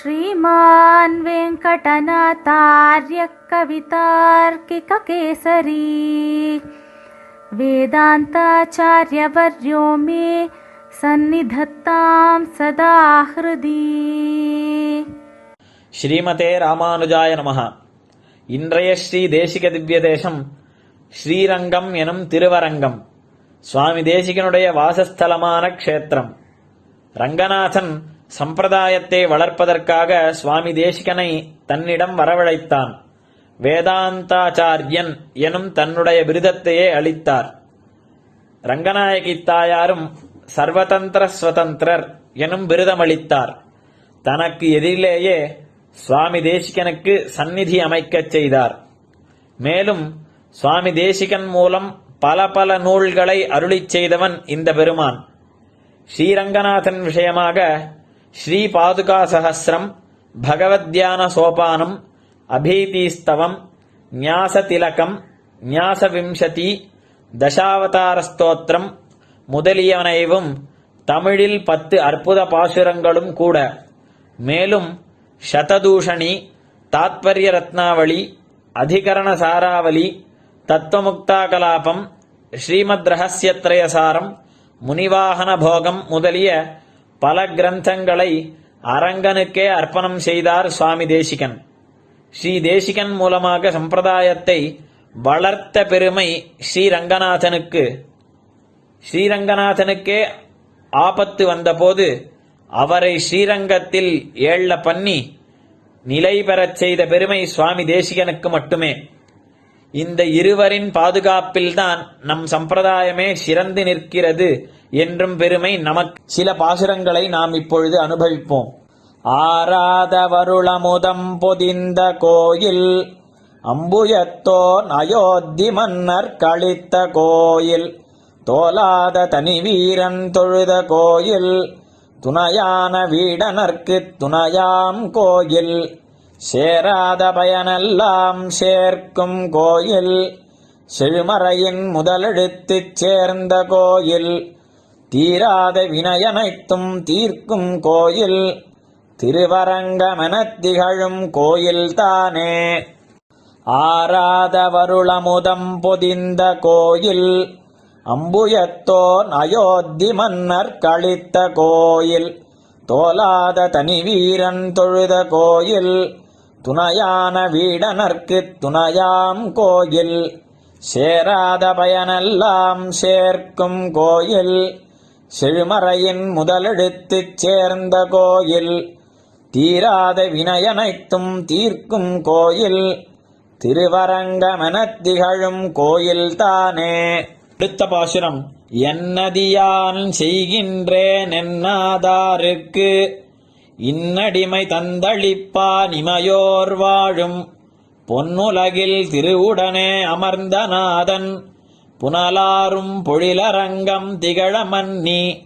श्रीमान् वेङ्कटनाथार्यः कवितार्किककेसरी वेदान्ताचार्यवर्यो मे सन्निधत्तां सदा हृदि ஸ்ரீமதே ராமானுஜாய நமஹ இன்றைய ஸ்ரீ தேசிக திவ்ய தேசம் ஸ்ரீரங்கம் எனும் திருவரங்கம் சுவாமி தேசிகனுடைய வாசஸ்தலமான க்ஷேத்திரம் ரங்கநாதன் சம்பிரதாயத்தை வளர்ப்பதற்காக சுவாமி தேசிகனை தன்னிடம் வரவழைத்தான். வேதாந்தாச்சாரியன் எனும் தன்னுடைய விருதத்தையே அளித்தார். ரங்கநாயகி தாயாரும் சர்வதந்திர ஸ்வதந்திரர் எனும் விருதமளித்தார். தனக்கு எதிரிலேயே சுவாமி தேசிகனுக்கு சந்நிதி அமைக்கச் செய்தார். மேலும் சுவாமி தேசிகன் மூலம் பல பல நூல்களை அருளிச் செய்தவன் இந்த பெருமான். ஸ்ரீரங்கநாதன் விஷயமாக ஸ்ரீ பாதுகா சகசிரம் பகவத்யான சோபானம் அபீதீஸ்தவம் ஞாச திலகம் ஞாச விம்சதி தமிழில் பத்து அற்புத பாசுரங்களும் கூட. மேலும் சததூஷணி தாத்பரிய ரத்னாவளி அதிகரண சாராவளி தத்துவமுக்தா கலாபம் ஸ்ரீமத் ரகசியத்ரயசாரம் முனிவாகன போகம் முதலிய பல கிரந்தங்களை அரங்கனுக்கே அர்ப்பணம் செய்தார் சுவாமி தேசிகன். ஸ்ரீ தேசிகன் மூலமாக சம்பிரதாயத்தை வளர்த்த பெருமை ஸ்ரீரங்கநாதனுக்கு ஸ்ரீரங்கநாதனுக்கே ஆபத்து வந்தபோது அவரை ஸ்ரீரங்கத்தில் ஏள்ள பண்ணி நிலை பெறச் செய்த பெருமை சுவாமி தேசிகனுக்கு மட்டுமே. இந்த இருவரின் பாதுகாப்பில்தான் நம் சம்பிரதாயமே சிறந்து நிற்கிறது என்றும் பெருமை நமக்கு. சில பாசுரங்களை நாம் இப்பொழுது அனுபவிப்போம். ஆராத வருளமுதம் பொதிந்த கோயில் அம்புயத்தோன் அயோத்தி மன்னர் கழித்த கோயில் தோலாத தனி வீரன் தொழுத கோயில் துணையான வீடனர்க்குத் துணையாம் கோயில் சேராத பயனெல்லாம் சேர்க்கும் கோயில் செழுமறையின் முதலெடுத்துச் சேர்ந்த கோயில் தீராத வினயனைத்தும் தீர்க்கும் கோயில். திருவரங்கமெனத் திகழும் கோயில்தானே ஆராத வருளமுதம் பொதிந்த கோயில். அம்புயத்தோன் அயோத்தி மன்னர் கழித்த கோயில். தோலாத தனி வீரன் தொழுத கோயில். துணையான வீடனர்க்குத் துணையாம் கோயில். சேராத பயனெல்லாம் சேர்க்கும் கோயில். செழுமறையின் முதலெடுத்துச் சேர்ந்த கோயில் தீராத வினயனைத்தும் தீர்க்கும் கோயில் திருவரங்கமெனத் திகழும் கோயில் தானே அடுத்த பாசுரம் என்னதியான் செய்கின்றேன் என்னாதாருக்கு இன்னடிமை தந்தளிப்பான் இமையோர் வாழும் பொன்னுலகில் திருவுடனே அமர்ந்த நாதன். புனலாரும் பொழிலரங்கம் திகழமன்னி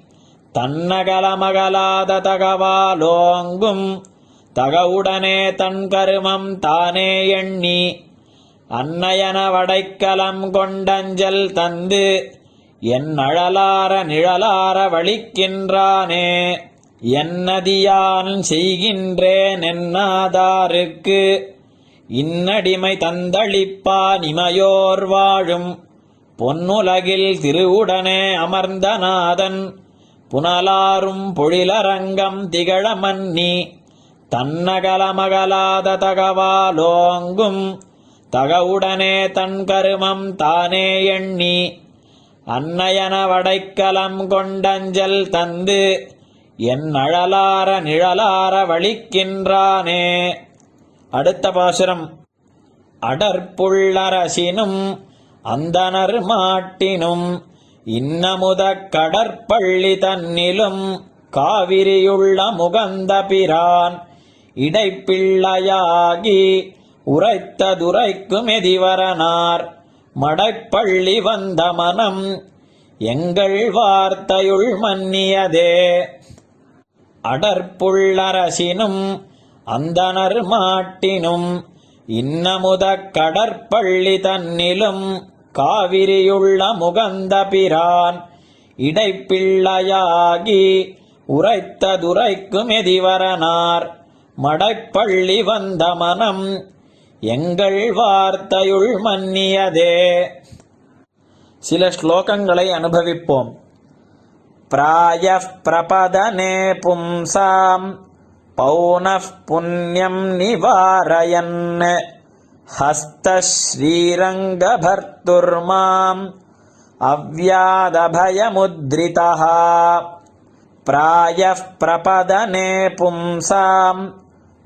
தன்னகலமகலாத தகவாலோங்கும் தகவுடனே தன் கருமம் தானே எண்ணி அன்னயன வடைக்கலம் கொண்டஞ்சல் தந்து என் அழலார நிழலார வழிக்கின்றானே என்னதியான் செய்கின்றேன் என்னாதாருக்கு இன்னடிமை தந்தளிப்பான் இமையோர் வாழும். பொன்னுலகில் திருவுடனே அமர்ந்த நாதன் புனலாரும் பொழிலரங்கம் திகழ மன்னி தன்னகலமகலாத தகவாலோங்கும் தகவுடனே தன் கருமம் தானே எண்ணி அன்னயன வடைக்கலம் கொண்டஞ்சல் தந்து என் அழலார நிழலார வழிக்கின்றானே. அடுத்த பாசுரம். அடற்புள்ளரசினும் அந்தனர் மாட்டினும் இன்னமுத கடற்பள்ளி தன்னிலும் காவிரியுள்ள முகந்த பிரான் இடைப்பிள்ளையாகி உரைத்ததுரைக்கும் எதிவரனார். மடைப்பள்ளி வந்த மனம் எங்கள் வார்த்தையுள் மன்னியதே. அடற்புள்ளரசினும் அந்தனர் மாட்டினும் இன்னமுத கடற்பள்ளி தன்னிலும் காவிரியுள்ள முகந்த பிரான் இடைப்பிள்ளையாகி உரைத்ததுரைக்கும் எதிவரனார். மடைப்பள்ளி வந்த மனம் எங்கள் வார்த்தையுள் மன்னியதே. சில ஸ்லோகங்களை அனுபவிப்போம். பிராய பிரபதனே பும்சாம் பௌன புண்ணியம் நிவாரயன். हस्तः श्रीरङ्गभर्तुर्माम् अव्यादभयमुद्रितः प्रायः प्रपदने पुंसाम्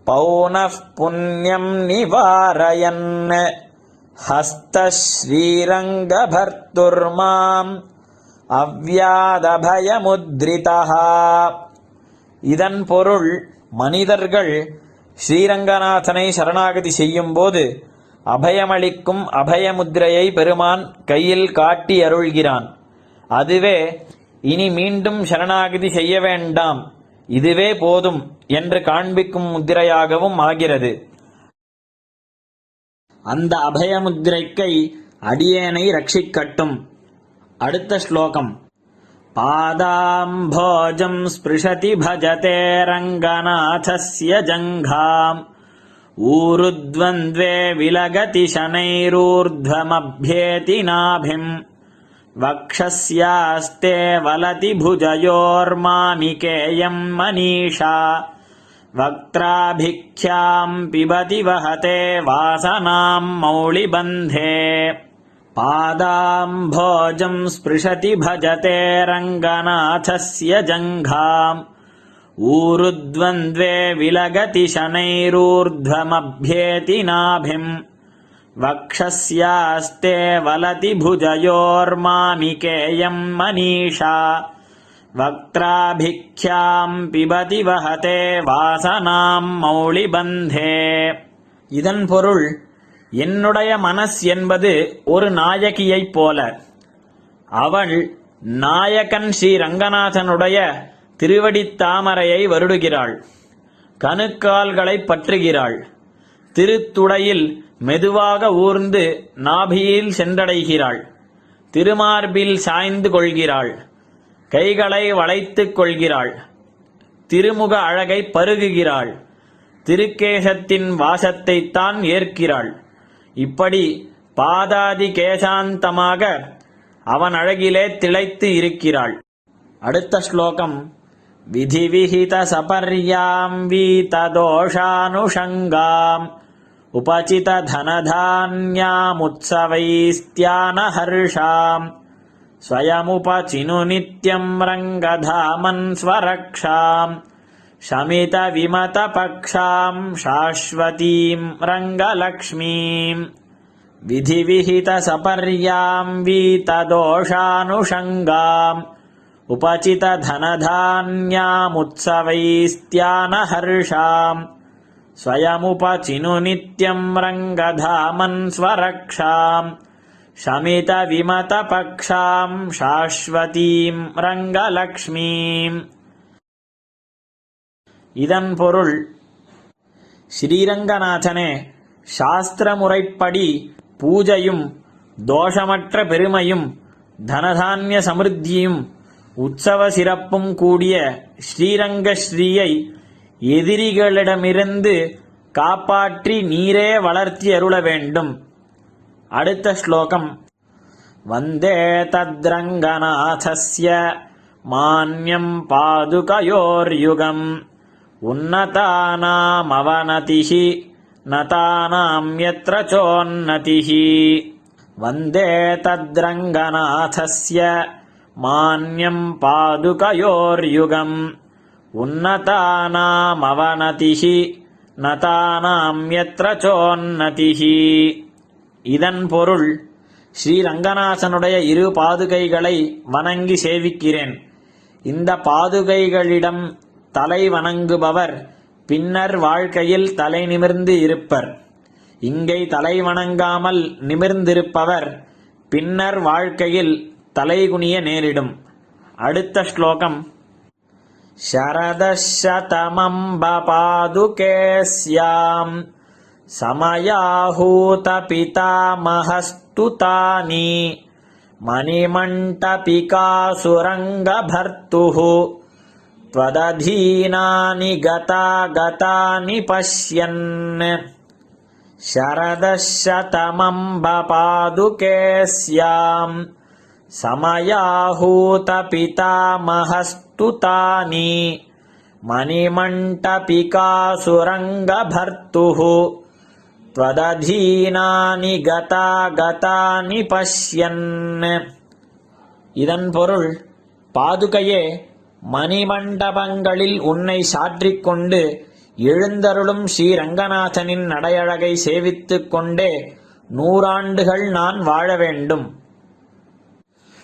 पौनः पुण्यम् निवारयन् हस्तः श्रीरङ्गभर्तुर्माम् அவ்யாதபயமுத்ரிதா இதன் பொருள் மனிதர்கள் ஸ்ரீரங்கநாதனை சரணாகதி செய்யும்போது அபயமளிக்கும் அபயமுத்திரையை பெருமான் கையில் காட்டி அருள்கிறான். அதுவே இனி மீண்டும் சரணாகதி செய்ய வேண்டாம். இதுவே போதும் என்று காண்பிக்கும் முத்திரையாகவும் ஆகிறது. அந்த அபயமுத்திரைக்கை அடியேனை ரட்சிக்கட்டும். அடுத்த ஸ்லோகம். பாதாம்போஜம் ஸ்பிருஷதி பஜதே ரங்கநாதஸ்ய ஜங்காம் ऊरुद्वन्द्वे विलगति शनैरूर्ध्वमभ्येति नाभिम् वक्षस्यास्ते वलति भुजयोर्मामिकेयम् मनीषा। वक्त्राभिख्याम् पिबति वहते वासनाम् मौलिबन्धे। पादाम्भोजम् स्पृशति भजते रङ्गनाथस्य जङ्घाम् ऊरुद्वन्द्वे विलगति शनैरूर्ध्वमभ्येति नाभिम् वक्षस्यास्ते वलति भुजयोर्मामिकेयम् मनीषा वक्त्राभिख्याम् पिबति वहते வாசனாம் மௌளிபந்தே இதன் பொருள் என்னுடைய மனஸ் என்பது ஒரு நாயகியைப் போல அவள் நாயகன் ஸ்ரீ திருவடித்தாமரையை தாமரையை வருடுகிறாள். கணுக்கால்களை பற்றுகிறாள். திருத்துடையில் மெதுவாக ஊர்ந்து நாபியில் சென்றடைகிறாள். திருமார்பில் சாய்ந்து கொள்கிறாள். கைகளை வளைத்துக் கொள்கிறாள். திருமுக அழகை பருகுகிறாள். திருக்கேசத்தின் வாசத்தைத்தான் ஏற்கிறாள். இப்படி பாதாதி கேசாந்தமாக அவன் அழகிலே திளைத்து இருக்கிறாள். அடுத்த ஸ்லோகம் विधिविहितसपर्याम् वीतदोषानुषङ्गाम् उपचितधनधान्यामुत्सवैस्त्यानहर्षाम् स्वयमुपचिनु नित्यम् रङ्गधामन् स्वरक्षाम् शमितविमतपक्षाम् शाश्वतीम् रङ्गलक्ष्मीम् विधिविहितसपर्याम् वीतदोषानुषङ्गाम् उपचितधनधान्यामुत्सवैस्त्यानहर्षाम् स्वयमुपचिनु नित्यम् रङ्गधामन् स्वरक्षाम् शमितविमतपक्षाम् शाश्वतीम् ரங்கலக்ஷ்மீம் இதன் பொருள் ஸ்ரீரங்கநாதனே சாஸ்திர முறைப்படி பூஜையும் தோஷமற்ற பெருமையும் தனதான்ய சமிருத்தியும் உற்சவ சிறப்பும் கூடிய ஸ்ரீரங்க ஸ்ரீயை எதிரிகளிடமிருந்து காப்பாற்றி நீரே வளர்த்தி அருள வேண்டும். அடுத்த ஸ்லோகம். வந்தே தத்ரங்கநாதஸ்ய மான்யம் பாதுகயோர்யுகம். உன்னதானாமவனதிः நதானாம் யத்ர சோன்னதிः வந்தே தத்ரங்கநாதஸ்ய மான்யம் பாதுகயோர்யுகம். உன்னதானாமவனதிः நதானாம் யத்ர சோன்னதிः இதன் பொருள் ஸ்ரீ ரங்கநாசனுடைய இரு பாதுகைகளை வணங்கி சேவிக்கிறேன். இந்த பாதுகைகளிடம் தலை வணங்குபவர் பின்னர் வாழ்க்கையில் தலை நிமிர்ந்து இருப்பர். இங்கே தலை வணங்காமல் நிமிர்ந்திருப்பவர் பின்னர் வாழ்க்கையில் தலைகுனிய நேரிடும் அடுத்த ஸ்லோகம் शरदशतमम्ब पादुके स्याम् समयाहूतपितामहस्तुतानि मणिमण्टपिकासुरङ्गभर्तुः त्वदधीनानि गतागतानि पश्यन् शरदः शतमम्बपादुके स्याम् समयाहूतपितामहस्तु तानि मणिमण्टपिकासुरङ्गभर्तुः त्वदधीनानि गतागतानि பஷ்யன் இதன் பொருள் பாதுகையே மணிமண்டபங்களில் உன்னை சாற்றிக் கொண்டு எழுந்தருளும் ஸ்ரீரங்கநாதனின் நடையழகை சேவித்துக் கொண்டே நூறாண்டுகள் நான் வாழ வேண்டும்